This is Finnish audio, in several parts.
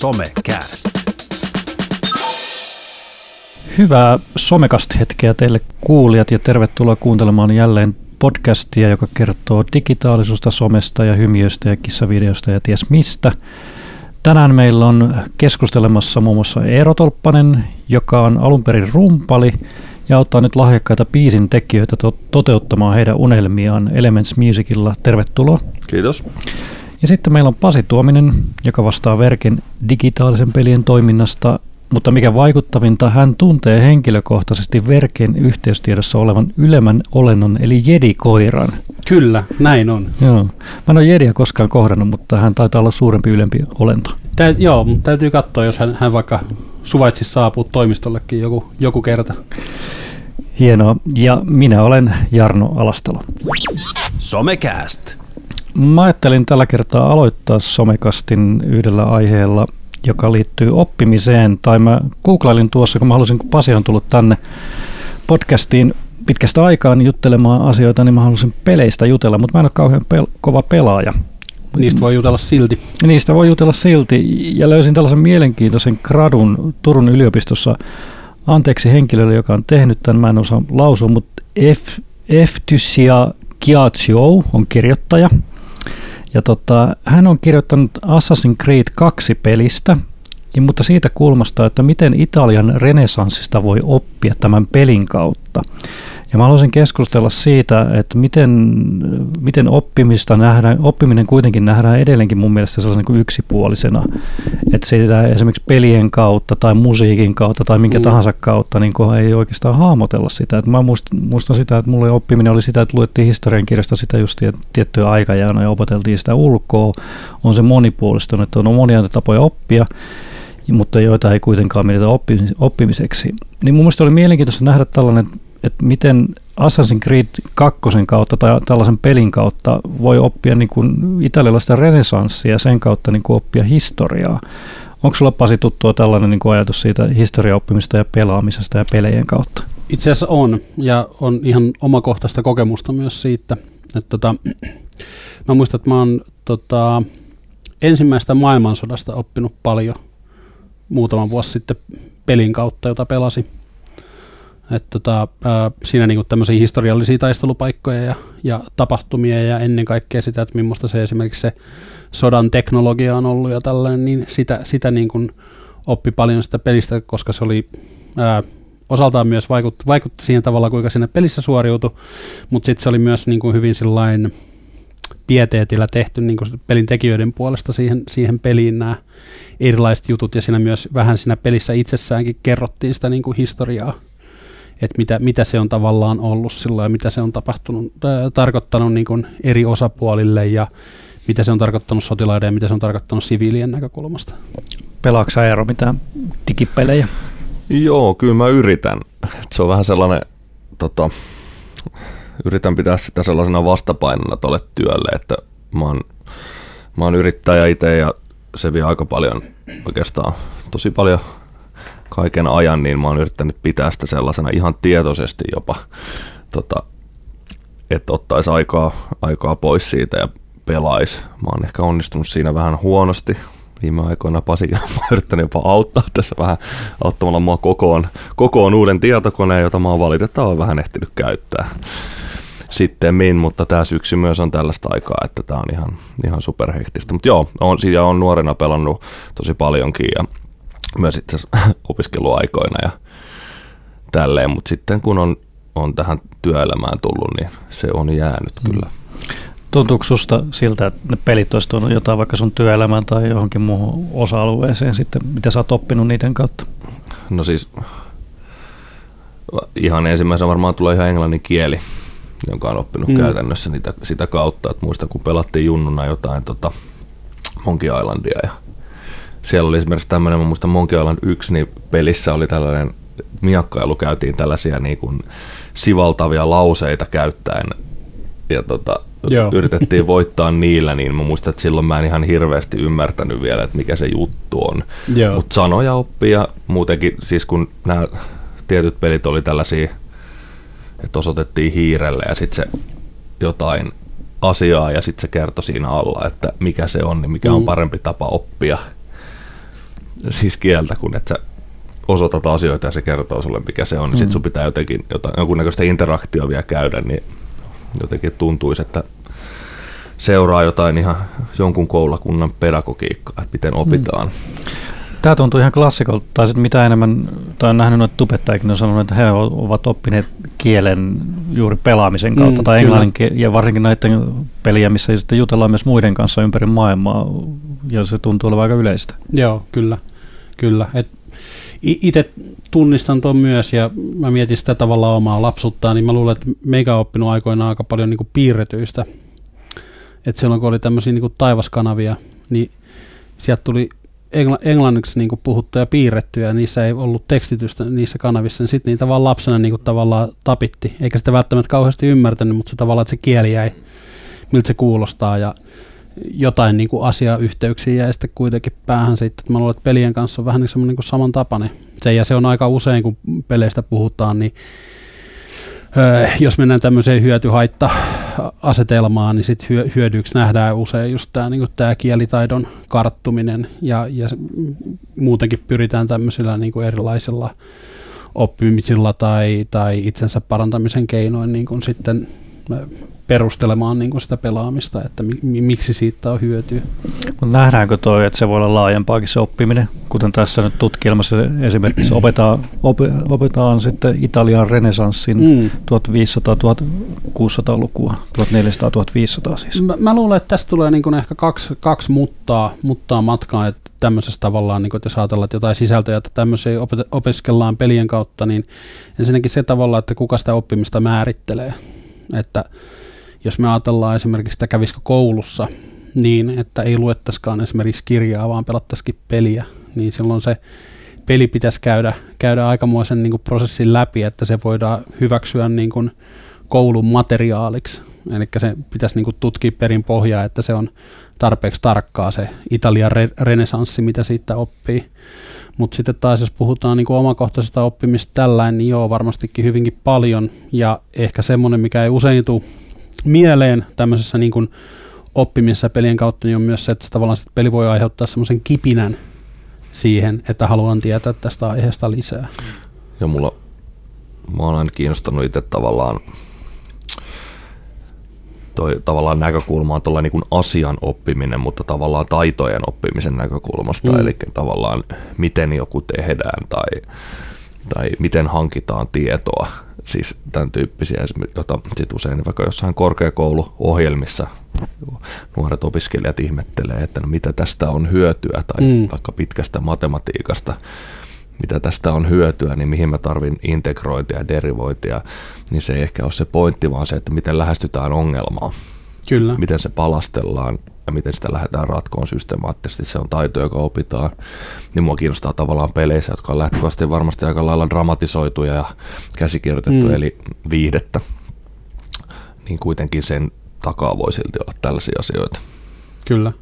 Somecast. Hyvää somekast-hetkeä teille kuulijat ja tervetuloa kuuntelemaan jälleen podcastia, joka kertoo digitaalisuudesta, somesta ja hymiöistä ja kissavideosta ja ties mistä. Tänään meillä on keskustelemassa muun muassa Eero Tolppanen, joka on alun perin rumpali ja auttaa nyt lahjakkaita biisin tekijöitä to- toteuttamaan heidän unelmiaan Elements Musicilla. Tervetuloa. Kiitos. Ja sitten meillä on Pasi Tuominen, joka vastaa Verkin digitaalisen pelien toiminnasta, mutta mikä vaikuttavinta, hän tuntee henkilökohtaisesti Verkin yhteystiedossa olevan ylemmän olennon, eli Jedi-koiran. Kyllä, näin on. Joo. Mä en ole Jediä koskaan kohdannut, mutta hän taitaa olla suurempi ylempi olento. Tä, joo, mutta täytyy katsoa, jos hän, hän vaikka suvaitsisi saapua toimistollekin joku, joku kerta. Hienoa. Ja minä olen Jarno Alastalo. Somecast. Mä ajattelin tällä kertaa aloittaa somekastin yhdellä aiheella, joka liittyy oppimiseen. Tai mä googlailin tuossa, kun mä halusin, kun Pasi on tullut tänne podcastiin pitkästä aikaa niin juttelemaan asioita, niin mä halusin peleistä jutella, mutta mä en ole kauhean pel- kova pelaaja. Niistä voi jutella silti. Niistä voi jutella silti ja löysin tällaisen mielenkiintoisen gradun Turun yliopistossa. Anteeksi henkilölle, joka on tehnyt tämän, mä en osaa lausua, mutta F, Eftysia Giaccio on kirjoittaja. Ja tota, hän on kirjoittanut Assassin's Creed 2 pelistä, ja, mutta siitä kulmasta, että miten Italian renesanssista voi oppia tämän pelin kautta. Ja mä haluaisin keskustella siitä, että miten, miten oppimista nähdään, oppiminen kuitenkin nähdään edelleenkin mun mielestä sellaisen kuin yksipuolisena. Että siitä esimerkiksi pelien kautta tai musiikin kautta tai minkä mm. tahansa kautta niin ei oikeastaan hahmotella sitä. Et mä muistan, muistan sitä, että mulle oppiminen oli sitä, että luettiin historiankirjasta sitä just tiettyä aikajana ja opeteltiin sitä ulkoa. On se monipuolistunut, että on monia tapoja oppia mutta joita ei kuitenkaan mieletä oppimiseksi. Niin mun mielestä oli mielenkiintoista nähdä tällainen että miten Assassin's Creed 2 kautta tai tällaisen pelin kautta voi oppia niin kuin italialaista renesanssia ja sen kautta niin kuin oppia historiaa. Onko sulla Pasi tuttua tällainen niin kuin ajatus siitä historiaoppimista ja pelaamisesta ja pelejen kautta? Itse asiassa on, ja on ihan omakohtaista kokemusta myös siitä. Että tota, mä muistan, että mä oon tota, ensimmäistä maailmansodasta oppinut paljon muutama vuosi sitten pelin kautta, jota pelasi että tota, siinä niinku tämmöisiä historiallisia taistelupaikkoja ja, ja tapahtumia ja ennen kaikkea sitä, että millaista se esimerkiksi se sodan teknologia on ollut ja tällainen, niin sitä, sitä niin kuin oppi paljon sitä pelistä, koska se oli ää, osaltaan myös vaikutti, vaikutti siihen tavalla, kuinka siinä pelissä suoriutui, mutta sitten se oli myös niin kuin hyvin sellainen pieteetillä tehty niin pelin tekijöiden puolesta siihen, siihen peliin nämä erilaiset jutut, ja siinä myös vähän siinä pelissä itsessäänkin kerrottiin sitä niin kuin historiaa että mitä, mitä se on tavallaan ollut silloin ja mitä se on tapahtunut, äh, tarkoittanut niin kuin eri osapuolille ja mitä se on tarkoittanut sotilaiden ja mitä se on tarkoittanut siviilien näkökulmasta. Pelaatko sä Eero mitään digipelejä? Joo, kyllä mä yritän. Se on vähän sellainen, tota, yritän pitää sitä sellaisena vastapainona tuolle työlle, että mä oon, mä oon yrittäjä itse ja se vie aika paljon oikeastaan tosi paljon kaiken ajan, niin mä oon yrittänyt pitää sitä sellaisena ihan tietoisesti jopa, tota, että ottaisi aikaa, aikaa pois siitä ja pelaisi. Mä oon ehkä onnistunut siinä vähän huonosti. Viime aikoina Pasi on yrittänyt jopa auttaa tässä vähän auttamalla mua kokoon, kokoon uuden tietokoneen, jota mä oon valitettavasti vähän ehtinyt käyttää sitten min, mutta tämä syksy myös on tällaista aikaa, että tämä on ihan, ihan superhektistä. Mutta joo, on, siitä on nuorena pelannut tosi paljonkin ja myös itse opiskeluaikoina ja tälleen, mutta sitten kun on, on tähän työelämään tullut, niin se on jäänyt mm. kyllä. Tuntuuko susta siltä, että ne pelit olisi tuonut jotain vaikka sun työelämään tai johonkin muuhun osa-alueeseen sitten, mitä sä oot oppinut niiden kautta? No siis ihan ensimmäisenä varmaan tulee ihan englannin kieli, jonka on oppinut mm. käytännössä niitä, sitä kautta. Että muistan, kun pelattiin junnuna jotain tota Monkey Islandia ja siellä oli esimerkiksi tämmöinen, mä muistan Monkey Island 1, niin pelissä oli tällainen miakkailu, käytiin tällaisia niin kuin sivaltavia lauseita käyttäen ja tota, Joo. yritettiin voittaa niillä, niin mä muistan, että silloin mä en ihan hirveästi ymmärtänyt vielä, että mikä se juttu on. Mutta sanoja oppia muutenkin, siis kun nämä tietyt pelit oli tällaisia, että osoitettiin hiirelle ja sitten se jotain asiaa ja sitten se kertoi siinä alla, että mikä se on, niin mikä on mm. parempi tapa oppia siis kieltä, kun että sä osoitat asioita ja se kertoo sulle, mikä se on, niin mm. sit sun pitää jotenkin jotain, jonkunnäköistä interaktiota vielä käydä, niin jotenkin tuntuisi, että seuraa jotain ihan jonkun koulakunnan pedagogiikkaa, että miten opitaan. Mm. Tämä tuntuu ihan klassikolta, tai sitten mitä enemmän, tai on nähnyt noita tubettajakin, ne on sanonut, että he ovat oppineet kielen juuri pelaamisen kautta, mm, tai englannin, ja varsinkin näiden peliä, missä sitten jutellaan myös muiden kanssa ympäri maailmaa, ja se tuntuu olevan aika yleistä. Joo, kyllä. Kyllä. Et itse tunnistan tuon myös, ja mä mietin sitä tavallaan omaa lapsuttaa, niin mä luulen, että meikä on oppinut aikoinaan aika paljon niin kuin piirretyistä. Että silloin kun oli tämmöisiä niin kuin taivaskanavia, niin sieltä tuli engl- englanniksi niin kuin puhuttuja piirrettyjä, ja niissä ei ollut tekstitystä niissä kanavissa, niin sitten niitä vaan lapsena niin kuin tavallaan tapitti, eikä sitä välttämättä kauheasti ymmärtänyt, mutta se tavallaan, että se kieli jäi, miltä se kuulostaa, ja jotain niin kuin asiayhteyksiä jäi sitten kuitenkin päähän sitten, että mä luulen, että pelien kanssa on vähän niin semmoinen niin samantapainen. Se, ja se on aika usein, kun peleistä puhutaan, niin öö, jos mennään tämmöiseen hyöty-haitta-asetelmaan, niin sitten hyö, hyödyksi nähdään usein just tämä niin tämä kielitaidon karttuminen ja, ja muutenkin pyritään tämmöisillä niin kuin erilaisilla oppimisilla tai, tai itsensä parantamisen keinoin niin kuin sitten perustelemaan niin kuin sitä pelaamista, että mi- miksi siitä on hyötyä. Mutta nähdäänkö toi, että se voi olla laajempaakin se oppiminen, kuten tässä nyt tutkilmassa esimerkiksi opetaan, op, opetaan sitten Italian renesanssin mm. 1500-1600-lukua, 1400-1500 siis. Mä, mä luulen, että tästä tulee niin kuin ehkä kaksi, kaksi muttaa, muttaa matkaa, että tämmöisessä tavallaan, niin kuin, että jos ajatellaan, että jotain sisältöjä, että tämmöisiä opet- opiskellaan pelien kautta, niin ensinnäkin se tavalla, että kuka sitä oppimista määrittelee. Että jos me ajatellaan esimerkiksi, että kävisikö koulussa niin, että ei luettaisikaan esimerkiksi kirjaa, vaan pelattaisikin peliä, niin silloin se peli pitäisi käydä, käydä aikamoisen niin kuin prosessin läpi, että se voidaan hyväksyä niin kuin koulun materiaaliksi. Eli se pitäisi niin kuin tutkia perin pohjaa, että se on tarpeeksi tarkkaa se Italian re- renesanssi, mitä siitä oppii. Mutta sitten taas jos puhutaan niin kuin omakohtaisesta oppimista tällainen, niin joo, varmastikin hyvinkin paljon. Ja ehkä semmoinen, mikä ei usein tule mieleen tämmöisessä niin kuin oppimisessa pelien kautta, niin on myös se, että tavallaan se peli voi aiheuttaa semmoisen kipinän siihen, että haluan tietää tästä aiheesta lisää. Ja mulla, mä oon aina kiinnostanut itse tavallaan toi tavallaan näkökulma on tuolla niin asian oppiminen, mutta tavallaan taitojen oppimisen näkökulmasta, mm. eli tavallaan miten joku tehdään tai, tai miten hankitaan tietoa siis tämän tyyppisiä, joita sit usein vaikka jossain korkeakouluohjelmissa nuoret opiskelijat ihmettelee, että no mitä tästä on hyötyä, tai mm. vaikka pitkästä matematiikasta, mitä tästä on hyötyä, niin mihin mä tarvin integrointia ja derivointia, niin se ei ehkä ole se pointti, vaan se, että miten lähestytään ongelmaa. Kyllä. Miten se palastellaan ja miten sitä lähdetään ratkoon systemaattisesti. Se on taito, joka opitaan. Niin mua kiinnostaa tavallaan peleissä, jotka on lähtökohtaisesti varmasti aika lailla dramatisoituja ja käsikirjoitettu, mm. eli viihdettä. Niin kuitenkin sen takaa voi silti olla tällaisia asioita. Kyllä.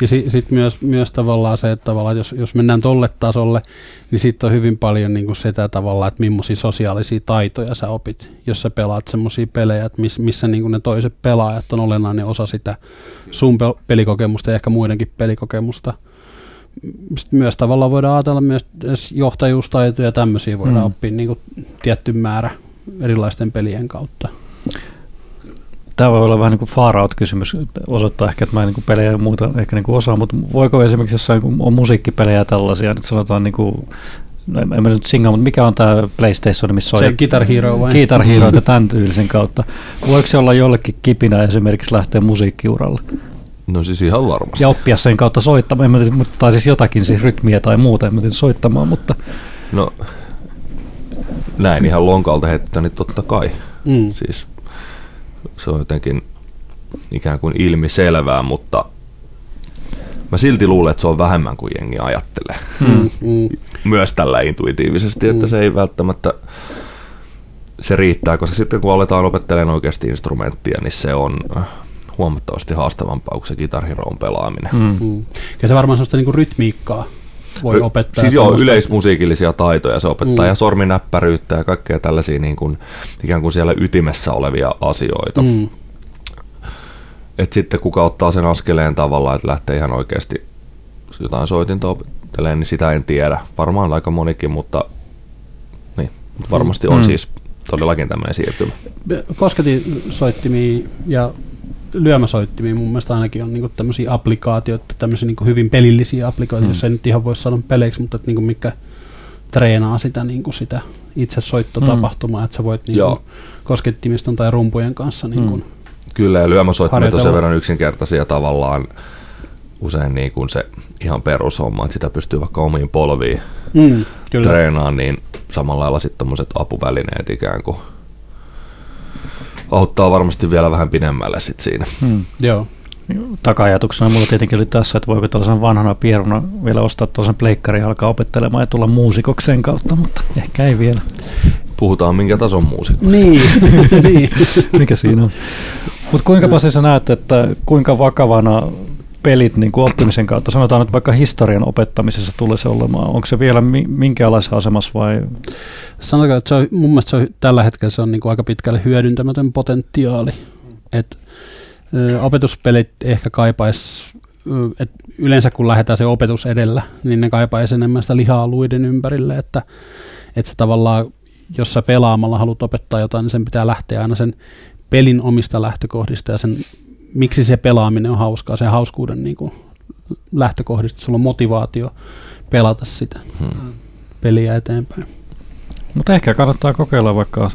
Ja sitten sit myös, myös tavallaan se, että tavallaan jos, jos mennään tolle tasolle, niin sitten on hyvin paljon niin kuin sitä tavallaan, että millaisia sosiaalisia taitoja sä opit, jos sä pelaat semmoisia pelejä, että miss, missä niin kuin ne toiset pelaajat on olennainen osa sitä sun pelikokemusta ja ehkä muidenkin pelikokemusta. Sitten myös tavallaan voidaan ajatella myös johtajuustaitoja ja tämmöisiä voidaan mm. oppia niin kuin tietty määrä erilaisten pelien kautta tämä voi olla vähän niin kuin far out-kysymys, osoittaa ehkä, että mä en niin pelejä ja muuta ehkä niin kuin osaa, mutta voiko esimerkiksi jossain, kun on musiikkipelejä tällaisia, nyt sanotaan niin kuin, no en mä nyt singa, mutta mikä on tämä PlayStation, missä on... Se Guitar Hero vai? Guitar Hero ja tämän tyylisen kautta. Voiko se olla jollekin kipinä esimerkiksi lähteä musiikkiuralle? No siis ihan varmasti. Ja oppia sen kautta soittamaan, tai siis jotakin siis rytmiä tai muuta, en mä soittamaan, mutta... No näin ihan lonkalta heittää, niin totta kai. Mm. Siis se on jotenkin ikään kuin ilmiselvää, mutta mä silti luulen, että se on vähemmän kuin jengi ajattelee. Hmm. Myös tällä intuitiivisesti, että hmm. se ei välttämättä se riittää, koska sitten kun aletaan opettelemaan oikeasti instrumenttia, niin se on huomattavasti haastavampaa kuin se Guitar pelaaminen. Hmm. Ja se varmaan sellaista niinku rytmiikkaa voi opettaa. Siis joo, yleismusiikillisia taitoja se opettaa mm. ja sorminäppäryyttä ja kaikkea tällaisia niin kuin, ikään kuin siellä ytimessä olevia asioita. Mm. Et sitten kuka ottaa sen askeleen tavalla, että lähtee ihan oikeasti jotain soitinta opettelee, niin sitä en tiedä. Varmaan aika monikin, mutta, niin, mutta varmasti on Mm. siis todellakin tämmöinen siirtymä. Kosketinsoittimia ja lyömäsoittimia mun mielestä ainakin on niinku tämmöisiä applikaatioita, tämmöisiä niinku hyvin pelillisiä applikaatioita, Mm. jos ei nyt ihan voi sanoa peleiksi, mutta niinku mikä treenaa sitä, niinku sitä itse soittotapahtumaa, että sä voit niinku Joo. koskettimiston tai rumpujen kanssa niinku, Mm. Kyllä, ja lyömäsoittimet on sen verran yksinkertaisia tavallaan usein niin kuin se ihan perushomma, että sitä pystyy vaikka omiin polviin mm, kyllä. treenaamaan, niin samalla lailla sitten tommoset apuvälineet ikään kuin auttaa varmasti vielä vähän pidemmälle sit siinä. Hmm. Joo. Taka-ajatuksena mulla tietenkin oli tässä, että voiko tällaisen vanhana pieruna vielä ostaa tuollaisen pleikkarin ja alkaa opettelemaan ja tulla muusikoksi sen kautta, mutta ehkä ei vielä. Puhutaan minkä tason muusikko. Niin, niin. Mikä siinä on? Mutta kuinka Pasi sä näet, että kuinka vakavana pelit niin kuin oppimisen kautta, sanotaan nyt vaikka historian opettamisessa tulee se olemaan, onko se vielä mi- minkälaisessa asemassa vai? Sanotaan, että se on, mun mielestä se on, tällä hetkellä se on niin kuin aika pitkälle hyödyntämätön potentiaali. Et, ö, opetuspelit ehkä kaipais, ö, et yleensä kun lähdetään se opetus edellä, niin ne kaipaisi enemmän sitä lihaa luiden ympärille, että, että se tavallaan, jos sä pelaamalla haluat opettaa jotain, niin sen pitää lähteä aina sen pelin omista lähtökohdista ja sen, miksi se pelaaminen on hauskaa, sen hauskuuden niin kuin lähtökohdista, sulla on motivaatio pelata sitä Hmm. peliä eteenpäin. Mutta ehkä kannattaa kokeilla vaikka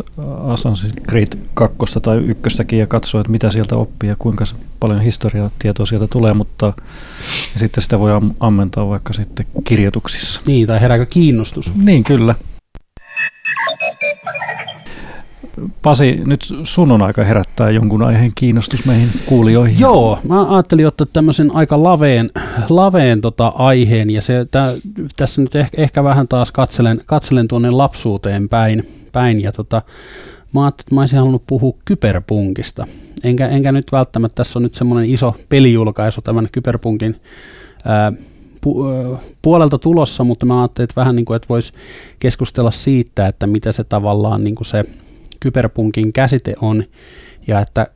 Assassin's Creed 2 tai 1 ja katsoa, että mitä sieltä oppii ja kuinka paljon historiatietoa sieltä tulee, mutta ja sitten sitä voi am- ammentaa vaikka sitten kirjoituksissa. Niin, tai herääkö kiinnostus? Niin, kyllä. Pasi, nyt sun on aika herättää jonkun aiheen kiinnostus meihin kuulijoihin. Joo, mä ajattelin ottaa tämmöisen aika laveen, laveen tota aiheen, ja se, tää, tässä nyt ehkä, ehkä vähän taas katselen, katselen tuonne lapsuuteen päin, päin ja tota, mä ajattelin, että mä olisin halunnut puhua kyberpunkista. Enkä, enkä nyt välttämättä, tässä on nyt semmoinen iso pelijulkaisu tämän kyberpunkin ää, pu, puolelta tulossa, mutta mä ajattelin, että vähän niin kuin, että voisi keskustella siitä, että mitä se tavallaan niin kuin se kyberpunkin käsite on, ja että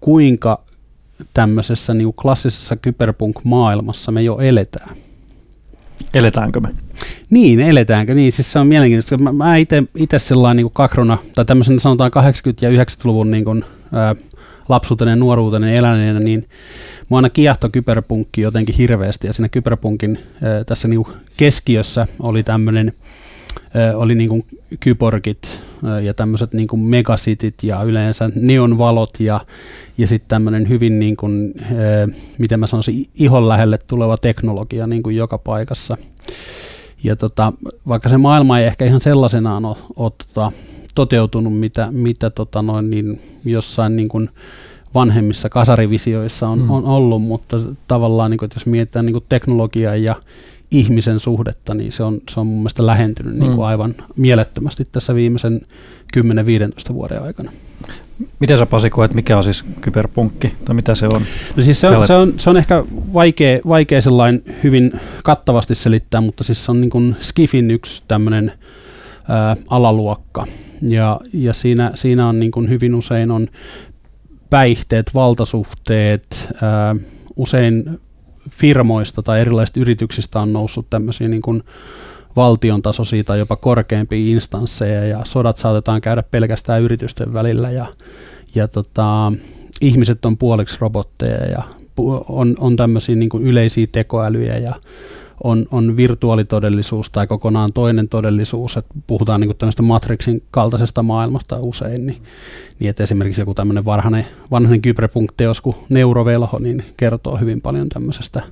kuinka tämmöisessä niin kuin klassisessa kyberpunk-maailmassa me jo eletään. Eletäänkö me? Niin, eletäänkö? Niin, siis se on mielenkiintoista. Mä, mä itse sellainen niin kuin kakrona, tai tämmöisen sanotaan 80- ja 90-luvun niin kuin, ää, lapsuutenen ja nuoruutenen eläneenä, niin mua aina kiehto kyberpunkki jotenkin hirveästi, ja siinä kyberpunkin ää, tässä niin kuin keskiössä oli tämmöinen ää, oli niin kuin kyborgit ja tämmöiset niin kuin megasitit ja yleensä neonvalot ja, ja sitten tämmöinen hyvin, niin kuin, miten mä sanoisin, ihon lähelle tuleva teknologia niin kuin joka paikassa. Ja tota, vaikka se maailma ei ehkä ihan sellaisenaan ole, ole tota, toteutunut, mitä, mitä tota noin, niin jossain niin kuin vanhemmissa kasarivisioissa on, mm. on ollut, mutta tavallaan niin kuin, että jos mietitään niin kuin teknologiaa ja ihmisen suhdetta, niin se on, se on mun mielestä lähentynyt niin Mm. kuin aivan mielettömästi tässä viimeisen 10-15 vuoden aikana. Miten sä Pasi koet, mikä on siis kyberpunkki, tai mitä se on? No siis se, on, Siellä- se, on, se on ehkä vaikea, vaikea sellainen hyvin kattavasti selittää, mutta siis se on niin kuin Skifin yksi tämmöinen ää, alaluokka. Ja, ja siinä, siinä on niin kuin hyvin usein on päihteet, valtasuhteet, ää, usein firmoista tai erilaisista yrityksistä on noussut tämmöisiä niin kuin valtion tasoisia tai jopa korkeampia instansseja ja sodat saatetaan käydä pelkästään yritysten välillä ja, ja tota, ihmiset on puoliksi robotteja ja on, on tämmöisiä niin yleisiä tekoälyjä ja on, on virtuaalitodellisuus tai kokonaan toinen todellisuus, että puhutaan niin tämmöistä Matrixin kaltaisesta maailmasta usein, niin, niin että esimerkiksi joku tämmöinen varhainen, vanhainen kyberpunk-teos kuin Neurovelho, niin kertoo hyvin paljon tämmöisestä,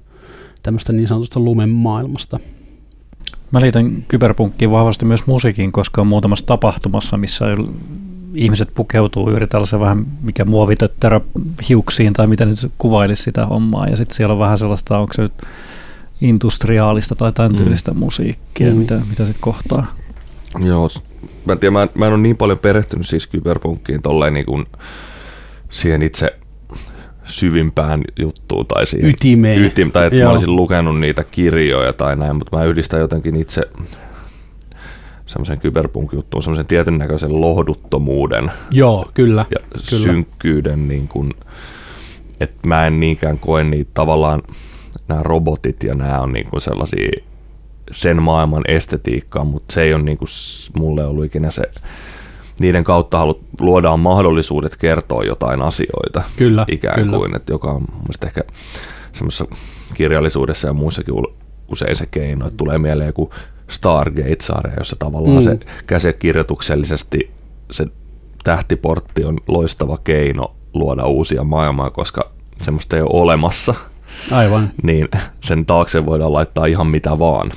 tämmöistä niin sanotusta lumen maailmasta. Mä liitän kyberpunkkiin vahvasti myös musiikin, koska on muutamassa tapahtumassa, missä ihmiset pukeutuu juuri tällaisen vähän, mikä muovitötterö hiuksiin tai miten nyt kuvailisi sitä hommaa. Ja sitten siellä on vähän sellaista, onko se nyt industriaalista tai tämän Mm. tyylistä musiikkia, Mm. mitä, mitä sitten kohtaa. Joo, mä en tiedä, mä en, mä en ole niin paljon perehtynyt siis kyberpunkkiin tolleen niin kuin siihen itse syvimpään juttuun tai siihen Ytimeen. ytim, tai että mä Joo. olisin lukenut niitä kirjoja tai näin, mutta mä yhdistän jotenkin itse semmoisen kyberpunk-juttuun, semmoisen tietyn näköisen lohduttomuuden Joo, kyllä. ja Kyllä. synkkyyden, niin kuin, että mä en niinkään koe niitä tavallaan, nämä robotit ja nämä on niin kuin sellaisia sen maailman estetiikkaa, mutta se ei ole niin kuin mulle ollut ikinä se, niiden kautta halut, luodaan mahdollisuudet kertoa jotain asioita. Kyllä, ikään kyllä. kuin, että joka on mun mielestä ehkä semmoisessa kirjallisuudessa ja muissakin usein se keino, että tulee mieleen joku Stargate-sarja, jossa tavallaan Mm. se käsikirjoituksellisesti se tähtiportti on loistava keino luoda uusia maailmaa, koska semmoista ei ole olemassa, Aivan, niin sen taakse voidaan laittaa ihan mitä vaan.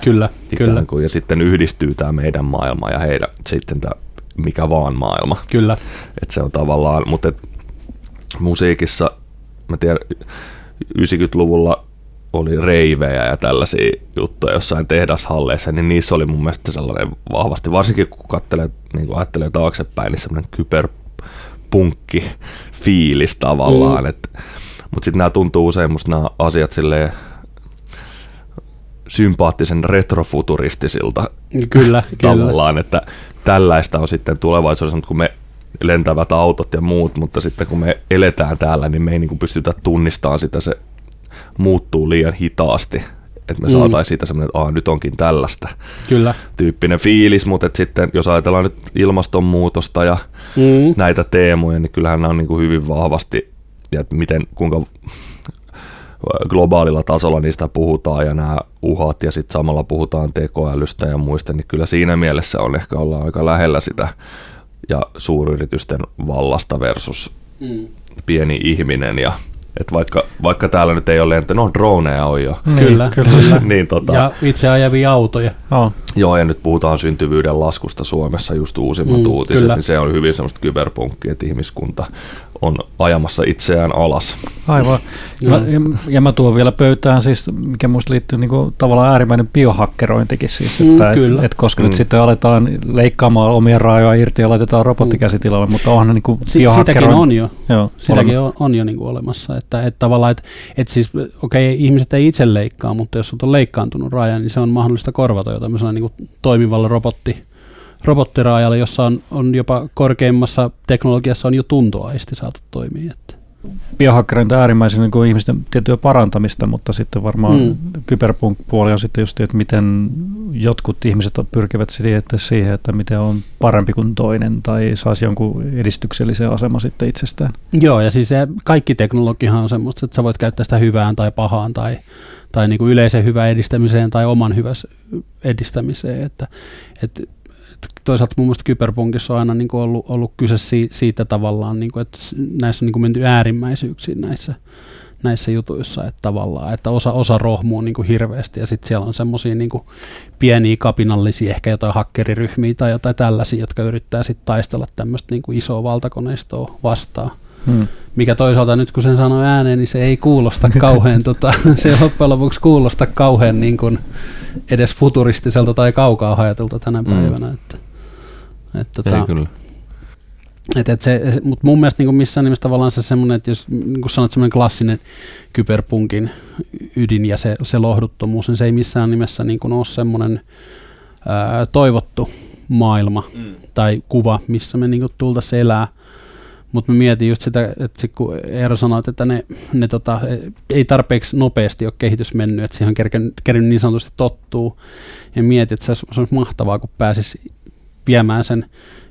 kyllä, Ikään kyllä, kuin, ja sitten yhdistyy tämä meidän maailma ja heidän sitten tämä mikä vaan maailma. kyllä. Et se on tavallaan, mutta et musiikissa, mä tiedän, 90-luvulla oli reivejä ja tällaisia juttuja jossain tehdashalleissa, niin niissä oli mun mielestä sellainen vahvasti, varsinkin kun katselee, niin kun ajattelee taaksepäin, niin semmoinen kyberpunkki fiilis tavallaan, mm. Mutta sitten nämä tuntuu usein musta nämä asiat silleen sympaattisen retrofuturistisilta Kyllä, kyllä. tavallaan, että tällaista on sitten tulevaisuudessa, mutta kun me lentävät autot ja muut, mutta sitten kun me eletään täällä, niin me ei niin pystytä tunnistamaan sitä, se muuttuu liian hitaasti, että me Mm. mm. saataisiin siitä semmoinen, että Aa, nyt onkin tällaista Kyllä. tyyppinen fiilis, mutta et sitten jos ajatellaan nyt ilmastonmuutosta ja Mm. näitä teemoja, niin kyllähän nämä on niin kuin hyvin vahvasti, ja että miten, kuinka globaalilla tasolla niistä puhutaan ja nämä uhat ja sitten samalla puhutaan tekoälystä ja muista, niin kyllä siinä mielessä on ehkä ollaan aika lähellä sitä ja suuryritysten vallasta versus Mm. pieni ihminen ja että vaikka, vaikka täällä nyt ei ole lentä, no droneja on jo, Niin, Kyllä, kyllä. kyllä. niin tota, Ja itse ajavia autoja. Oh. Joo, ja nyt puhutaan syntyvyyden laskusta Suomessa, just uusimmat Mm, mm, uutiset, kyllä. niin se on hyvin semmoista kyberpunkkia, että ihmiskunta on ajamassa itseään alas. Aivan. Joo. Ja, ja, ja mä tuon vielä pöytään siis, mikä muista liittyy niin kuin, tavallaan äärimmäinen biohakkerointikin siis, Mm, että kyllä. et, et, koska Mm. nyt sitten aletaan leikkaamaan omia rajoja irti ja laitetaan robottikäsitilalle, mutta onhan niin kuin Si- sitäkin on jo. Joo, Sitäkin on, on jo niin kuin olemassa. Että, että tavallaan, että, että siis, okei, okay, ihmiset ei itse leikkaa, mutta jos on leikkaantunut raja, niin se on mahdollista korvata jo tämmöisellä niin kuin toimivalla robotti, robottiraajalla, jossa on, on jopa korkeimmassa teknologiassa on jo tuntoaisti saatu toimia. Että. Biohakkerointi on äärimmäisen niin kuin ihmisten tiettyä parantamista, mutta sitten varmaan Mm. kyberpunk-puoli on sitten just, että miten jotkut ihmiset pyrkivät siihen, että siihen, että miten on parempi kuin toinen tai saisi jonkun edistyksellisen aseman sitten itsestään. Joo, ja siis se, kaikki teknologiahan on semmoista, että sä voit käyttää sitä hyvään tai pahaan tai, tai niin kuin yleisen hyvän edistämiseen tai oman hyväs edistämiseen. Että, että toisaalta mun mielestä kyberpunkissa on aina niin kuin ollut, ollut kyse si, siitä tavallaan, niin kuin, että näissä on niin kuin menty äärimmäisyyksiin näissä, näissä jutuissa, että tavallaan, että osa, osa rohmuu niin kuin hirveästi ja sitten siellä on semmoisia niin pieniä kapinallisia, ehkä jotain hakkeriryhmiä tai jotain tällaisia, jotka yrittää sitten taistella tämmöistä niin isoa valtakoneistoa vastaan Hmm. mikä toisaalta nyt kun sen sanoo ääneen, niin se ei kuulosta kauhean, tota, se ei loppujen lopuksi kuulosta kauhean niin kuin edes futuristiselta tai kaukaa ajatulta tänä Mm. päivänä. Että, että, Ei tota, kyllä. et, et se, mutta mun mielestä niin missään nimessä tavallaan se semmoinen, että jos niin kuin sanot semmoinen klassinen kyberpunkin ydin ja se, se lohduttomuus, niin se ei missään nimessä niin kuin ole semmoinen ää, toivottu maailma mm. tai kuva, missä me niin tultaisiin elää. Mutta mä mietin just sitä, että sit kun Eero sanoi, että ne, ne tota, ei tarpeeksi nopeasti ole kehitys mennyt, että siihen on kerännyt niin sanotusti tottuu. Ja mietin, että se olisi, se olisi mahtavaa, kun pääsisi viemään sen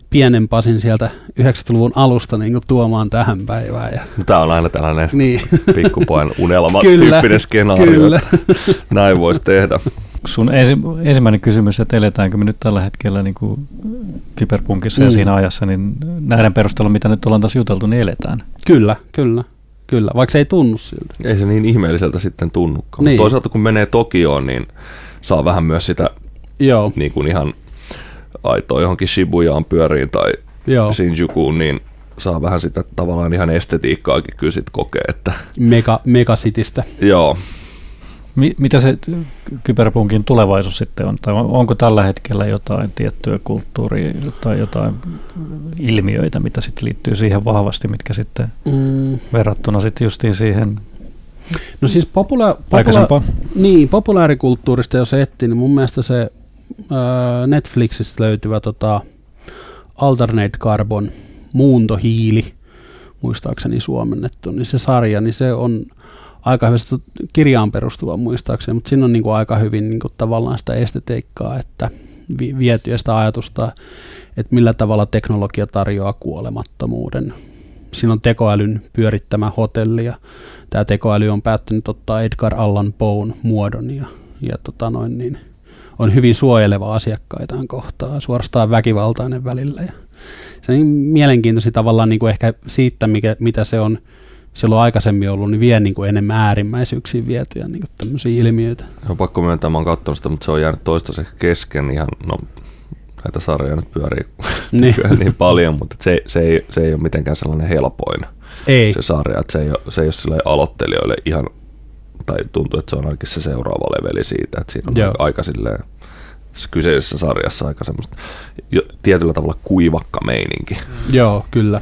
pienen pasin sieltä 90-luvun alusta niin kuin tuomaan tähän päivään. Ja, Tämä on aina tällainen niin, pikkupojan unelma Kyllä, tyyppinen skenaario, kyllä. näin voisi tehdä. Sun ensi, ensimmäinen kysymys, että eletäänkö me nyt tällä hetkellä niin kuin kyberpunkissa mm. Ja siinä ajassa, niin näiden perusteella, mitä nyt ollaan taas juteltu, niin eletään. kyllä, kyllä, kyllä, vaikka se ei tunnu siltä. Ei se niin ihmeelliseltä sitten tunnukaan. Niin. Niin. Toisaalta kun menee Tokioon, niin saa vähän myös sitä Joo, niin kuin ihan aitoa johonkin Shibujaan pyöriin tai joo. Shinjukuun, niin saa vähän sitä tavallaan ihan estetiikkaakin kyllä sit kokee, että Mega, megasitistä. joo, mitä se kyberpunkin tulevaisuus sitten on? Tai on- onko tällä hetkellä jotain tiettyä kulttuuria tai jotain ilmiöitä, mitä sitten liittyy siihen vahvasti, mitkä sitten Mm. verrattuna sitten justiin siihen No siis popula- popula-? Niin, populaarikulttuurista jos etsii, niin mun mielestä se öö, Netflixistä löytyvä tota, Alternate Carbon, muuntohiili, muistaakseni suomennettu, niin se sarja, niin se on aika hyvin kirjaan perustuva muistaakseni, mutta siinä on niin kuin aika hyvin niin kuin tavallaan sitä estetiikkaa, että vi- vietyä sitä ajatusta, että millä tavalla teknologia tarjoaa kuolemattomuuden. Siinä on tekoälyn pyörittämä hotelli ja tämä tekoäly on päättänyt ottaa Edgar Allan Poen muodon ja, ja tota noin, niin on hyvin suojeleva asiakkaitaan kohtaan, suorastaan väkivaltainen välillä. Ja se on niin mielenkiintoisia tavallaan niin kuin ehkä siitä, mikä, mitä se on silloin aikaisemmin ollut, niin vie niin kuin enemmän äärimmäisyyksiin vietyjä niin kuin tämmöisiä ilmiöitä. On pakko myöntää, mä oon katsonut sitä, mutta se on jäänyt toistaiseksi kesken ihan, no näitä sarjoja nyt pyörii Niin. niin, paljon, mutta se, se, ei, se ei ole mitenkään sellainen helpoin Ei, se sarja, että se ei ole, se ei ole sille aloittelijoille ihan, tai tuntuu, että se on ainakin se seuraava leveli siitä, että siinä on Joo. aika silleen, kyseisessä sarjassa aika semmoista jo, tietyllä tavalla kuivakka meininki. joo, kyllä.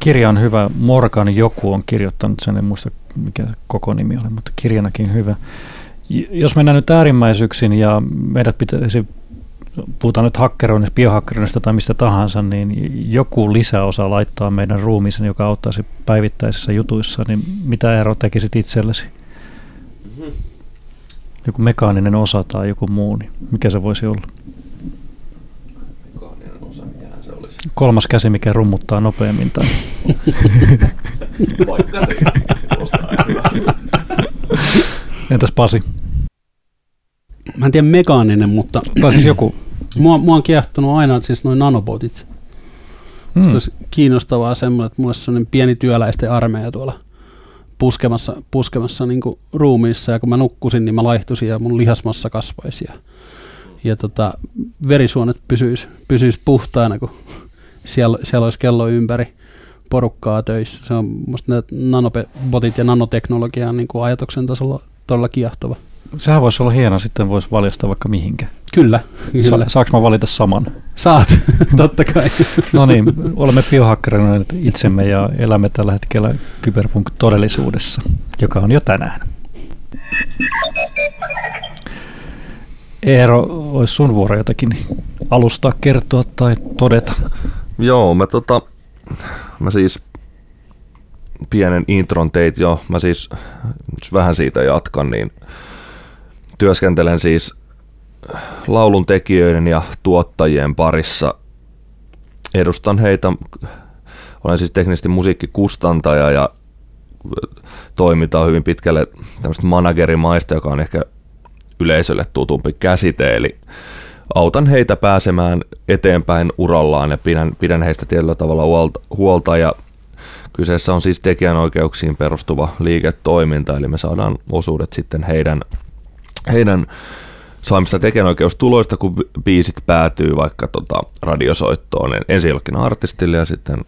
Kirja on hyvä. Morgan joku on kirjoittanut sen, en muista mikä koko nimi oli, mutta kirjanakin hyvä. Jos mennään nyt äärimmäisyyksiin ja meidät pitäisi, puhutaan nyt hakkeroinnista, biohakkeroinnista tai mistä tahansa, niin joku lisäosa laittaa meidän ruumiisen, joka auttaisi päivittäisissä jutuissa, niin mitä ero tekisit itsellesi? Joku mekaaninen osa tai joku muu, niin mikä se voisi olla? Kolmas käsi, mikä rummuttaa nopeammin. Tai... Vaikka se Entäs Pasi? Mä en tiedä mekaaninen, mutta Tai siis joku. mua, mua on kiehtonut aina siis noin nanobotit. Mm. Mm. Olisi kiinnostavaa semmoinen, että mulla olisi sellainen pieni työläisten armeija tuolla puskemassa, puskemassa niin ruumiissa, ja kun mä nukkusin, niin mä laihtuisin ja mun lihasmassa kasvaisi. Ja, ja tota, verisuonet pysyis, pysyis puhtaana, kun siellä, siellä olisi kello ympäri porukkaa töissä. Se on musta ne nanobotit ja nanoteknologia on niin kuin ajatuksen tasolla todella kiehtova. Sehän voisi olla hieno, sitten voisi valjastaa vaikka mihinkä. Kyllä, Sa- kyllä. saanko mä valita saman? Saat, totta kai. No niin, olemme biohakkeroineet itsemme ja elämme tällä hetkellä kyberpunk-todellisuudessa, joka on jo tänään. Eero, olisi sun vuoro jotakin alustaa, kertoa tai todeta. Joo, mä tota, mä siis pienen intron teit jo, mä siis vähän siitä jatkan, niin työskentelen siis laulun tekijöiden ja tuottajien parissa. Edustan heitä, olen siis teknisesti musiikkikustantaja ja toiminta on hyvin pitkälle tämmöistä managerimaista, joka on ehkä yleisölle tutumpi käsite, eli autan heitä pääsemään eteenpäin urallaan ja pidän, pidän heistä tietyllä tavalla huolta, huolta ja kyseessä on siis tekijänoikeuksiin perustuva liiketoiminta, eli me saadaan osuudet sitten heidän, heidän saamista tekijänoikeustuloista, kun biisit päätyy vaikka tota radiosoittoon, ensin jollekin artistille ja sitten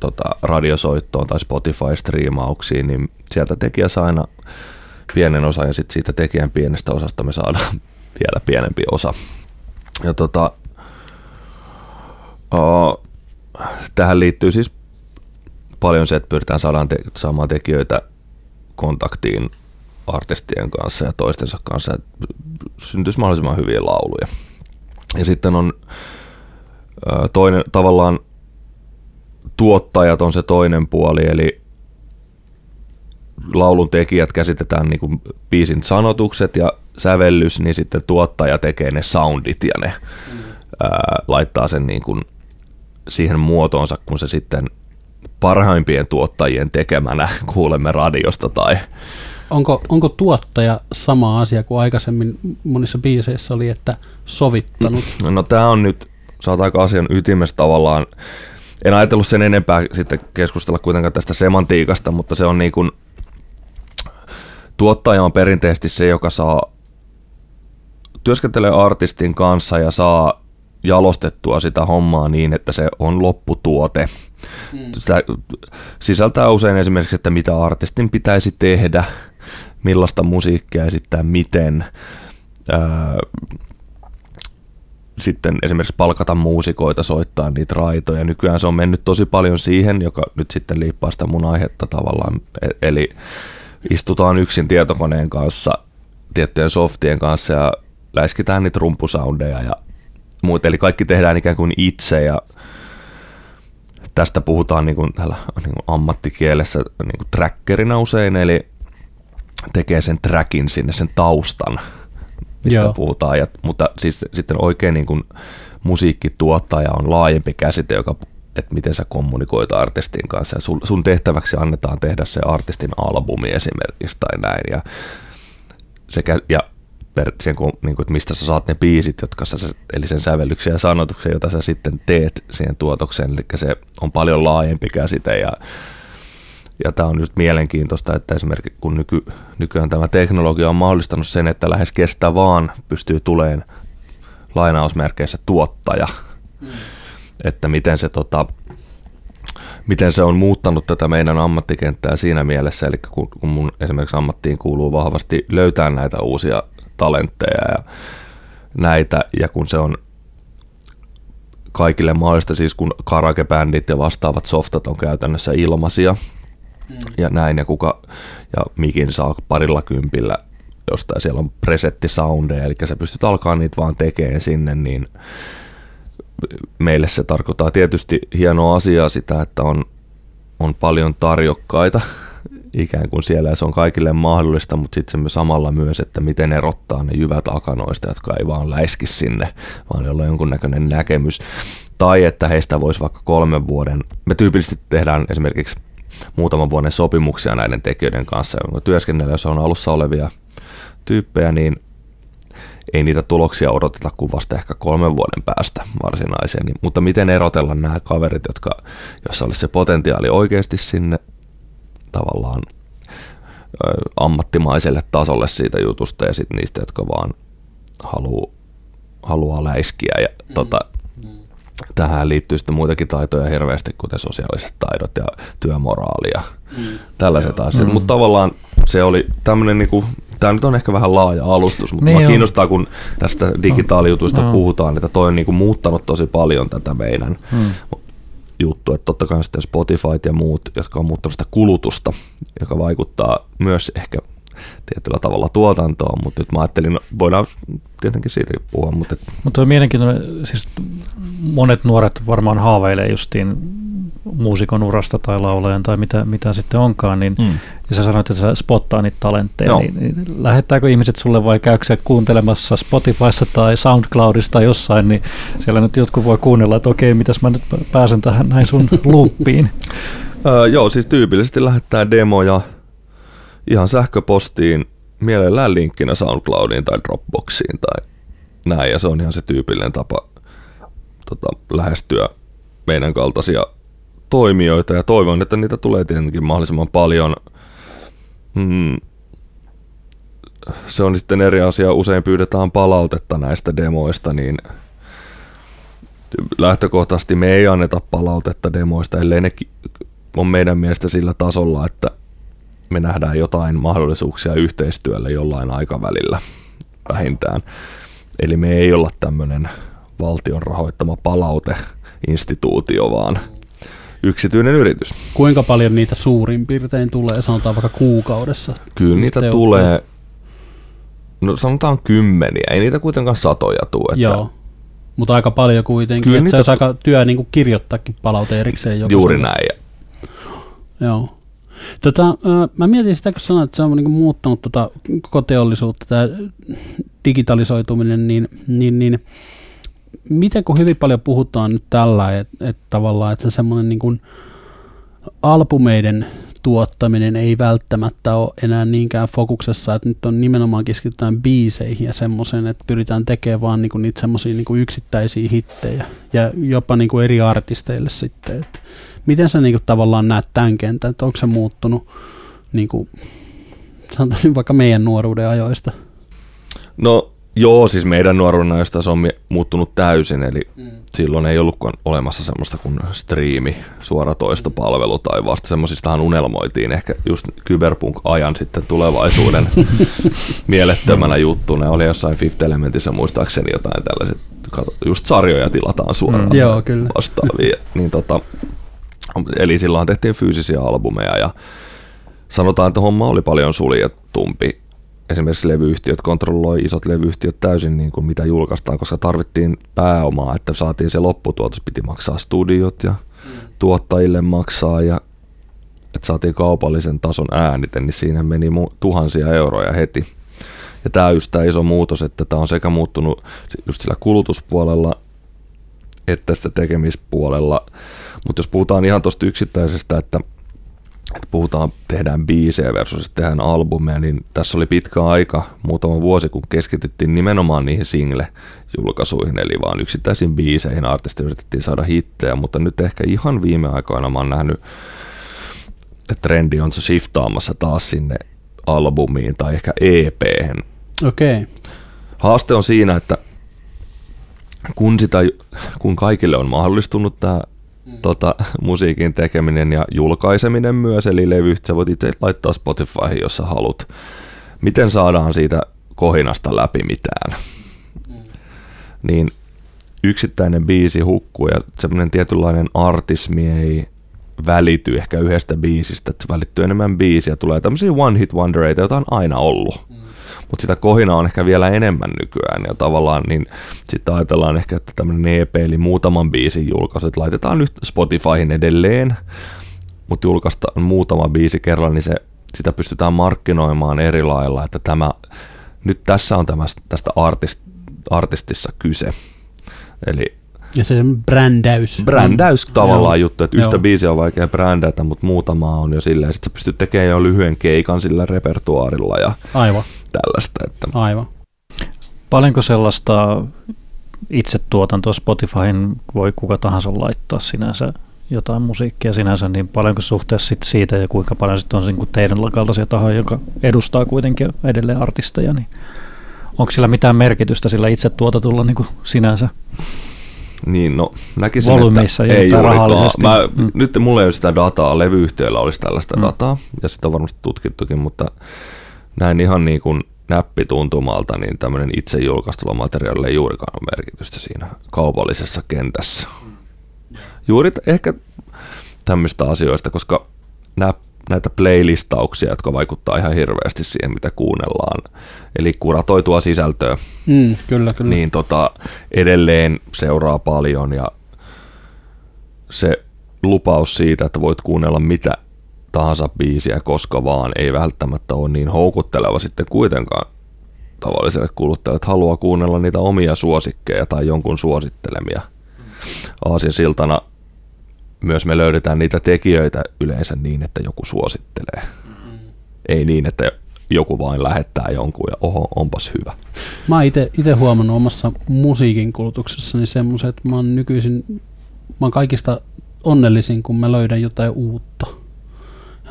tota radiosoittoon tai Spotify-striimauksiin, niin sieltä tekijä saa aina pienen osa ja sitten siitä tekijän pienestä osasta me saadaan vielä pienempi osa. Ja tota, o, tähän liittyy siis paljon se, että pyritään saadaan te- saamaan tekijöitä kontaktiin artistien kanssa ja toistensa kanssa, että syntyisi mahdollisimman hyviä lauluja. Ja sitten on ö, toinen tavallaan tuottajat on se toinen puoli, eli laulun tekijät käsitetään niin kuin biisin sanotukset ja sävellys, niin sitten tuottaja tekee ne soundit ja ne mm. ää, laittaa sen niin kuin siihen muotoonsa, kun se sitten parhaimpien tuottajien tekemänä kuulemme radiosta tai Onko, onko tuottaja sama asia kuin aikaisemmin monissa biiseissä oli, että sovittanut? No tämä on nyt, saat aika asian ytimessä tavallaan. En ajatellut sen enempää sitten keskustella kuitenkaan tästä semantiikasta, mutta se on niin kuin, tuottaja on perinteisesti se, joka saa työskentelee artistin kanssa ja saa jalostettua sitä hommaa niin, että se on lopputuote. Mm. Sitä sisältää usein esimerkiksi, että mitä artistin pitäisi tehdä, millaista musiikkia esittää, miten. Öö, sitten esimerkiksi palkata muusikoita soittaa niitä raitoja. Nykyään se on mennyt tosi paljon siihen, joka nyt sitten liippaa sitä mun aihetta tavallaan. E- Eli istutaan yksin tietokoneen kanssa, tiettyjen softien kanssa ja läiskitään niitä rumpusoundeja ja muut. Eli kaikki tehdään ikään kuin itse ja tästä puhutaan niin kuin täällä niin kuin ammattikielessä niin kuin trackerina usein, eli tekee sen trackin sinne, sen taustan, mistä Joo. puhutaan. Ja, mutta siis sitten oikein niin kuin musiikkituottaja on laajempi käsite, joka että miten sä kommunikoit artistin kanssa. Ja sun, sun tehtäväksi annetaan tehdä se artistin albumi esimerkiksi tai näin. Ja, sekä, ja per, sen, kun, niin kuin, että mistä sä saat ne biisit, jotka sä, eli sen sävellyksen ja sanotuksen, jota sä sitten teet siihen tuotokseen. Eli se on paljon laajempi käsite ja ja tämä on just mielenkiintoista, että esimerkiksi kun nyky, nykyään tämä teknologia on mahdollistanut sen, että lähes kestä vaan pystyy tuleen lainausmerkeissä tuottaja, mm. että miten se, tota, miten se on muuttanut tätä meidän ammattikenttää siinä mielessä, eli kun, kun mun esimerkiksi ammattiin kuuluu vahvasti löytää näitä uusia talentteja ja näitä, ja kun se on kaikille mahdollista, siis kun karaoke-bändit ja vastaavat softat on käytännössä ilmaisia, mm. ja näin, ja kuka, ja mikin saa parilla kympillä jostain, siellä on presettisoundeja, eli sä pystyt alkaa niitä vaan tekemään sinne, niin meille se tarkoittaa tietysti hienoa asiaa sitä, että on, on paljon tarjokkaita ikään kuin siellä ja se on kaikille mahdollista, mutta sitten samalla myös, että miten erottaa ne jyvät akanoista, jotka ei vaan läiski sinne, vaan jolla on jonkunnäköinen näkemys. Tai että heistä voisi vaikka kolmen vuoden, me tyypillisesti tehdään esimerkiksi muutaman vuoden sopimuksia näiden tekijöiden kanssa, jonka työskennellä, jos on alussa olevia tyyppejä, niin ei niitä tuloksia odoteta kuin vasta ehkä kolmen vuoden päästä varsinaiseen. Mutta miten erotella nämä kaverit, jotka, jossa olisi se potentiaali oikeasti sinne tavallaan ammattimaiselle tasolle siitä jutusta ja sitten niistä, jotka vaan haluu, haluaa läiskiä. Ja, mm. tota, mm. Tähän liittyy sitten muitakin taitoja hirveästi, kuten sosiaaliset taidot ja työmoraali ja mm. tällaiset Joo. asiat. Mm. Mutta tavallaan se oli tämmöinen niinku Tämä nyt on ehkä vähän laaja alustus, mutta niin kiinnostaa, kun tästä digitaalijutuista no. puhutaan, että toi on niinku muuttanut tosi paljon tätä meidän hmm. Juttua. Että totta kai sitten Spotify ja muut, jotka on muuttanut sitä kulutusta, joka vaikuttaa myös ehkä tietyllä tavalla tuotantoon, mutta nyt mä ajattelin, no, voidaan tietenkin siitäkin puhua. Mutta mutta on mielenkiintoinen, siis monet nuoret varmaan haaveilee justiin muusikon urasta tai laulajan tai mitä, mitä sitten onkaan, niin mm. ja sä sanoit, että sä spottaa niitä talentteja, no. niin, niin lähettääkö ihmiset sulle vai käykö kuuntelemassa Spotifyssa tai SoundCloudista jossain, niin siellä nyt jotkut voi kuunnella, että okei, mitäs mä nyt pääsen tähän näin sun loopiin. öö, joo, siis tyypillisesti lähettää demoja ihan sähköpostiin, mielellään linkkinä SoundCloudiin tai Dropboxiin tai näin, ja se on ihan se tyypillinen tapa tota, lähestyä meidän kaltaisia toimijoita ja toivon, että niitä tulee tietenkin mahdollisimman paljon. Hmm. Se on sitten eri asia, usein pyydetään palautetta näistä demoista, niin lähtökohtaisesti me ei anneta palautetta demoista, ellei ne on meidän mielestä sillä tasolla, että me nähdään jotain mahdollisuuksia yhteistyölle jollain aikavälillä vähintään. Eli me ei olla tämmöinen valtion rahoittama palauteinstituutio, vaan yksityinen yritys. Kuinka paljon niitä suurin piirtein tulee, sanotaan vaikka kuukaudessa? Kyllä niitä teokkoja. tulee, no sanotaan kymmeniä, ei niitä kuitenkaan satoja tule. Että Joo, mutta aika paljon kuitenkin. Kyllä että se olisi aika työ niin kuin kirjoittaakin palaute erikseen. Juuri näin. Joo. Tota, mä mietin sitä, kun sanoit, että se on niin muuttanut tota koko teollisuutta, tämä digitalisoituminen, niin, niin, niin miten kun hyvin paljon puhutaan nyt tällä, että, että tavallaan, että semmoinen niin kuin albumeiden tuottaminen ei välttämättä ole enää niinkään fokuksessa, että nyt on nimenomaan keskitytään biiseihin ja semmoiseen, että pyritään tekemään vaan niinku niitä semmoisia niinku yksittäisiä hittejä ja jopa niinku eri artisteille sitten. Että miten sä niinku tavallaan näet tämän kentän, että onko se muuttunut niinku, sanotaan vaikka meidän nuoruuden ajoista? No Joo, siis meidän nuoruuden ajasta se on muuttunut täysin, eli mm. silloin ei ollutkaan olemassa semmoista kuin striimi, suoratoistopalvelu tai vasta semmoisistahan unelmoitiin ehkä just Cyberpunk-ajan sitten tulevaisuuden mielettömänä juttuna. Oli jossain Fifth Elementissä muistaakseni jotain tällaiset, just sarjoja tilataan suoraan mm. Joo, kyllä. vastaavia. niin tota, eli silloin tehtiin fyysisiä albumeja ja sanotaan, että homma oli paljon suljetumpi esimerkiksi levyyhtiöt kontrolloi isot levyyhtiöt täysin niin kuin mitä julkaistaan, koska tarvittiin pääomaa, että saatiin se lopputuotos, piti maksaa studiot ja mm. tuottajille maksaa ja että saatiin kaupallisen tason äänite, niin siinä meni mu- tuhansia euroja heti. Ja tämä on just tämä iso muutos, että tämä on sekä muuttunut just sillä kulutuspuolella että sitä tekemispuolella. Mutta jos puhutaan ihan tuosta yksittäisestä, että, että puhutaan, tehdään biisejä versus tehdään albumeja, niin tässä oli pitkä aika, muutama vuosi, kun keskityttiin nimenomaan niihin single-julkaisuihin, eli vaan yksittäisiin biiseihin artisti yritettiin saada hittejä, mutta nyt ehkä ihan viime aikoina mä oon nähnyt, että trendi on shiftaamassa taas sinne albumiin tai ehkä EP:hen. Okei. Okay. Haaste on siinä, että kun, sitä, kun kaikille on mahdollistunut tämä mm. tota, musiikin tekeminen ja julkaiseminen myös, eli levyt, sä voit itse laittaa Spotifyhin, jos sä haluat. Miten saadaan siitä kohinasta läpi mitään? Mm. Niin yksittäinen biisi hukkuu ja semmoinen tietynlainen artismi ei välity ehkä yhdestä biisistä, että se välittyy enemmän biisiä. Tulee tämmöisiä one hit wondereita, joita on aina ollut. Mm mutta sitä kohina on ehkä vielä enemmän nykyään ja tavallaan niin sitten ajatellaan ehkä, että tämmöinen EP eli muutaman biisin julkaisu, että laitetaan nyt Spotifyhin edelleen, mutta julkaistaan muutama biisi kerralla, niin se, sitä pystytään markkinoimaan eri lailla, että tämä, nyt tässä on tämä, tästä artist, artistissa kyse. Eli ja se brändäys. Brändäys tavallaan Joo. juttu, että yhtä Joo. biisiä on vaikea brändätä, mutta muutama on jo silleen, että sä pystyt tekemään jo lyhyen keikan sillä repertuaarilla ja Aivan. tällaista. Että. Aivan. Paljonko sellaista itse tuotantoa Spotifyhin voi kuka tahansa laittaa sinänsä jotain musiikkia sinänsä, niin paljonko suhteessa sit siitä ja kuinka paljon sitten on niin teidän kaltaisia tahoja, joka edustaa kuitenkin edelleen artisteja, niin onko sillä mitään merkitystä sillä itse tuotatulla niin sinänsä? Niin, no näkisin, Volumissa että ei juurikaan. Mä, mm. Nyt mulla ei ole sitä dataa, levyyhtiöillä olisi tällaista mm. dataa, ja sitä on varmasti tutkittukin, mutta näin ihan niin kuin näppituntumalta, niin tämmöinen itse julkaistulla materiaalilla ei juurikaan ole merkitystä siinä kaupallisessa kentässä. Juuri ehkä tämmöistä asioista, koska nämä näitä playlistauksia, jotka vaikuttaa ihan hirveästi siihen, mitä kuunnellaan. Eli kuratoitua sisältöä. Mm, kyllä, kyllä. Niin tota, edelleen seuraa paljon ja se lupaus siitä, että voit kuunnella mitä tahansa biisiä koska vaan, ei välttämättä ole niin houkutteleva sitten kuitenkaan tavalliselle kuluttajalle, että haluaa kuunnella niitä omia suosikkeja tai jonkun suosittelemia. Aasin siltana myös me löydetään niitä tekijöitä yleensä niin, että joku suosittelee. Mm. Ei niin, että joku vain lähettää jonkun ja oho, onpas hyvä. Mä oon itse huomannut omassa musiikin kulutuksessani semmoisen, että mä oon nykyisin, mä oon kaikista onnellisin, kun mä löydän jotain uutta.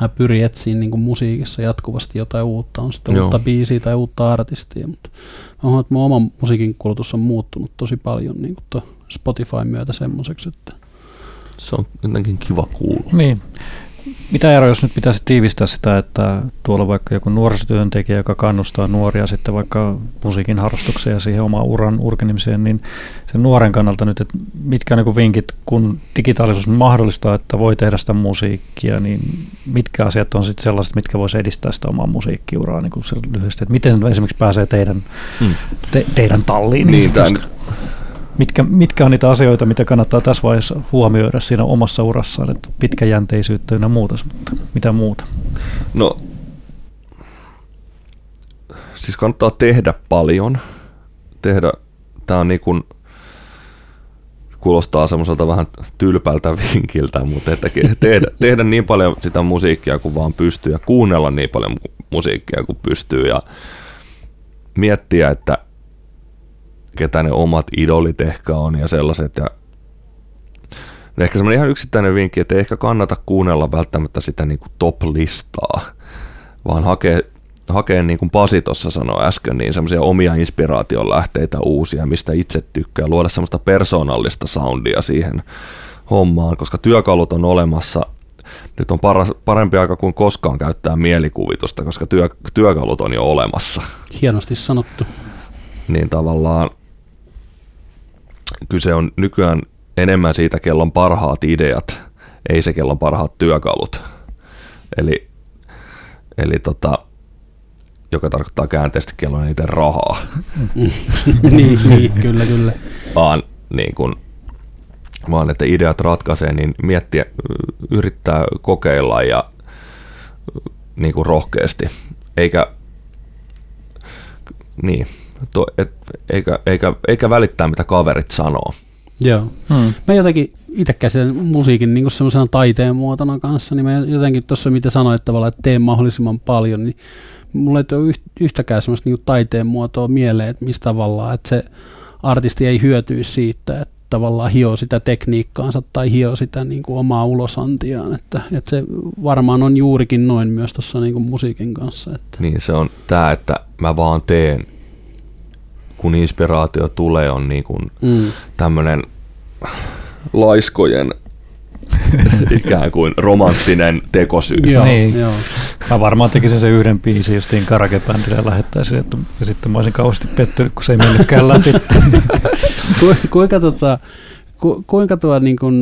Mä pyrin etsiin niin musiikissa jatkuvasti jotain uutta, on sitten Joo. uutta biisiä tai uutta artistia, mutta mä huomaan, että mun oma musiikin kulutus on muuttunut tosi paljon niin Spotify myötä semmoiseksi, että se on jotenkin kiva kuulla. Niin. Mitä ero, jos nyt pitäisi tiivistää sitä, että tuolla vaikka joku nuorisotyöntekijä, joka kannustaa nuoria sitten vaikka musiikin harrastukseen ja siihen omaan uran urkenemiseen, niin sen nuoren kannalta nyt, että mitkä on niin vinkit, kun digitaalisuus mahdollistaa, että voi tehdä sitä musiikkia, niin mitkä asiat on sitten sellaiset, mitkä voisi edistää sitä omaa musiikkiuraa niin kuin lyhyesti, että miten esimerkiksi pääsee teidän, hmm. te, teidän talliin? Niin, niin mitkä, mitkä on niitä asioita, mitä kannattaa tässä vaiheessa huomioida siinä omassa urassaan, että pitkäjänteisyyttä ja muuta, mutta mitä muuta? No, siis kannattaa tehdä paljon. Tehdä, tämä on niin kuin, kuulostaa semmoiselta vähän tylpältä vinkiltä, mutta että tehdä, tehdä niin paljon sitä musiikkia kuin vaan pystyy ja kuunnella niin paljon musiikkia kuin pystyy ja miettiä, että ketä ne omat idolit ehkä on ja sellaiset. Ja ehkä semmoinen ihan yksittäinen vinkki, että ei ehkä kannata kuunnella välttämättä sitä niin kuin top-listaa, vaan hakee, hakee niin kuin Pasi tuossa sanoi äsken, niin semmoisia omia inspiraation lähteitä uusia, mistä itse tykkää, luoda semmoista persoonallista soundia siihen hommaan, koska työkalut on olemassa. Nyt on paras, parempi aika kuin koskaan käyttää mielikuvitusta, koska työ, työkalut on jo olemassa. Hienosti sanottu. Niin tavallaan kyse on nykyään enemmän siitä, kellon parhaat ideat, ei se kellon parhaat työkalut. Eli, eli tota, joka tarkoittaa käänteisesti kellon eniten rahaa. niin, niin, kyllä, kyllä. Vaan, niin kun, vaan että ideat ratkaisee, niin miettiä, yrittää kokeilla ja niin kuin rohkeasti, eikä, niin, to, et, eikä, eikä, eikä välittää mitä kaverit sanoo. Joo. Hmm. Mä jotenkin itse käsitän musiikin niin semmoisena taiteen muotona kanssa, niin mä jotenkin tuossa mitä sanoit tavallaan, että teen mahdollisimman paljon, niin mulla ei ole yhtäkään semmoista niin taiteen muotoa mieleen, että mistä tavallaan, että se artisti ei hyötyisi siitä, että tavallaan hio sitä tekniikkaansa tai hio sitä niin kuin omaa ulosantiaan. Että, että se varmaan on juurikin noin myös tuossa niin musiikin kanssa. Että. Niin se on tämä, että mä vaan teen, kun inspiraatio tulee, on niin kuin mm. tämmöinen laiskojen ikään kuin romanttinen tekosyy. Joo, niin. joo. Mä varmaan tekisin sen yhden biisin justiin karagebändille ja lähettäisin, että, ja sitten mä olisin kauheasti pettynyt, kun se ei mennytkään läpi. Ku, kuinka, tota, ku, kuinka tuo niin kuin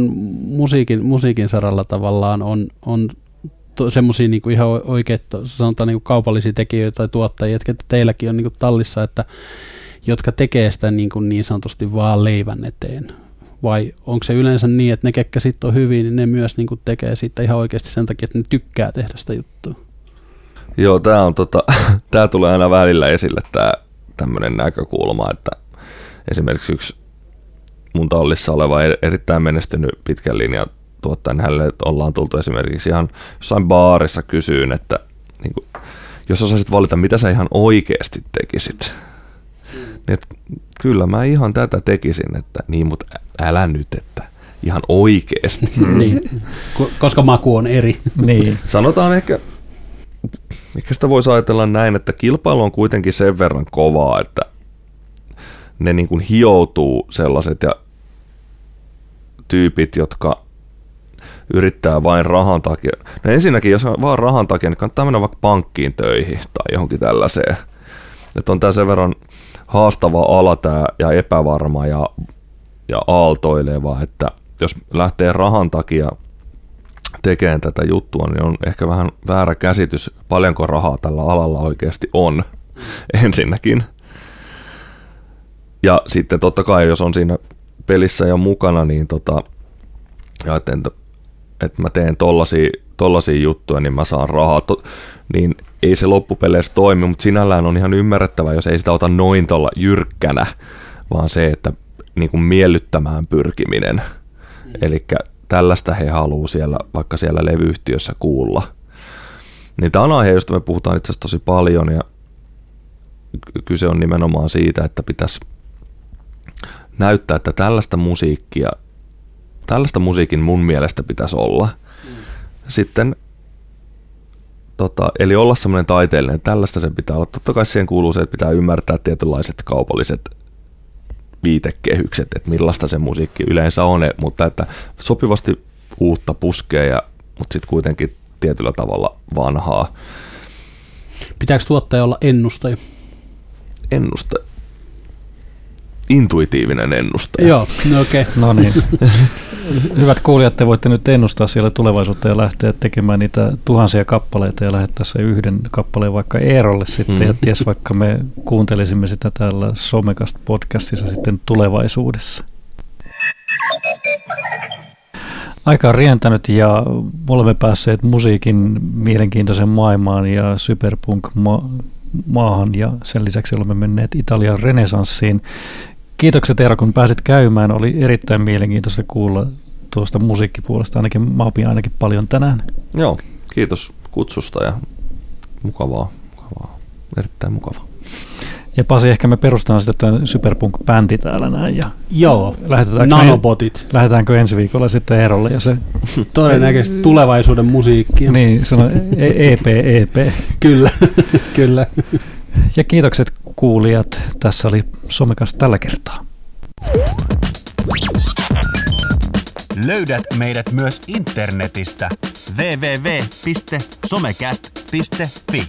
musiikin, musiikin saralla tavallaan on, on semmoisia niin ihan oikeita, sanotaan niin kuin kaupallisia tekijöitä tai tuottajia, jotka teilläkin on niin kuin tallissa, että jotka tekee sitä niin, kuin niin sanotusti vaan leivän eteen vai onko se yleensä niin, että ne, ketkä sitten on hyviä, niin ne myös niin tekee siitä ihan oikeasti sen takia, että ne tykkää tehdä sitä juttua? Joo, tämä on tota, tää tulee aina välillä esille tämä tämmöinen näkökulma, että esimerkiksi yksi mun tallissa oleva erittäin menestynyt pitkän linjan tuottaja, niin hänelle ollaan tultu esimerkiksi ihan jossain baarissa kysyyn, että niin kuin, jos osaisit valita, mitä sä ihan oikeasti tekisit, niin että kyllä mä ihan tätä tekisin, että niin, mutta älä nyt, että ihan oikeasti. niin, koska maku on eri. niin. Sanotaan ehkä, mikä sitä voisi ajatella näin, että kilpailu on kuitenkin sen verran kovaa, että ne niin kuin hioutuu sellaiset ja tyypit, jotka yrittää vain rahan takia. No ensinnäkin, jos on vaan rahan takia, niin kannattaa mennä vaikka pankkiin töihin tai johonkin tällaiseen. Että on tämä sen verran haastava ala tää ja epävarma ja, ja aaltoileva, että jos lähtee rahan takia tekemään tätä juttua, niin on ehkä vähän väärä käsitys, paljonko rahaa tällä alalla oikeasti on ensinnäkin. Ja sitten totta kai, jos on siinä pelissä jo mukana, niin tota, ja että, että mä teen tollasia, tollasia juttuja, niin mä saan rahaa. To, niin ei se loppupeleissä toimi, mutta sinällään on ihan ymmärrettävä, jos ei sitä ota noin tuolla jyrkkänä, vaan se, että niin kuin miellyttämään pyrkiminen. Mm. Eli tällaista he haluaa siellä, vaikka siellä levyyhtiössä kuulla. Niin tämä on aihe, josta me puhutaan itse asiassa tosi paljon ja kyse on nimenomaan siitä, että pitäisi näyttää, että tällaista musiikkia, tällaista musiikin mun mielestä pitäisi olla. Sitten Tota, eli olla semmoinen taiteellinen, tällaista sen pitää olla. Totta kai siihen kuuluu se, että pitää ymmärtää tietynlaiset kaupalliset viitekehykset, että millaista se musiikki yleensä on, mutta että sopivasti uutta puskee, ja, mutta sitten kuitenkin tietyllä tavalla vanhaa. Pitääkö tuottaja olla ennustaja? Ennustaja intuitiivinen ennustaja. Joo, no okei. Okay. No niin. Hyvät kuulijat, te voitte nyt ennustaa siellä tulevaisuutta ja lähteä tekemään niitä tuhansia kappaleita ja lähettää se yhden kappaleen vaikka Eerolle sitten. Mm. Ja ties vaikka me kuuntelisimme sitä täällä Somekast podcastissa sitten tulevaisuudessa. Aika on rientänyt ja olemme päässeet musiikin mielenkiintoisen maailmaan ja superpunk ma- maahan ja sen lisäksi olemme menneet Italian renesanssiin. Kiitokset Eero, kun pääsit käymään. Oli erittäin mielenkiintoista kuulla tuosta musiikkipuolesta. Ainakin mä opin ainakin paljon tänään. Joo, kiitos kutsusta ja mukavaa, mukavaa erittäin mukavaa. Ja Pasi, ehkä me perustetaan sitten tämän Superpunk-bändi täällä näin. Ja Joo, nanobotit. Me, lähdetäänkö ensi viikolla sitten Eerolle ja se... Todennäköisesti tulevaisuuden musiikkia. Niin, se on EP, EP. kyllä, kyllä. Ja kiitokset kuulijat. Tässä oli Somekas tällä kertaa. Löydät meidät myös internetistä www.somecast.fi.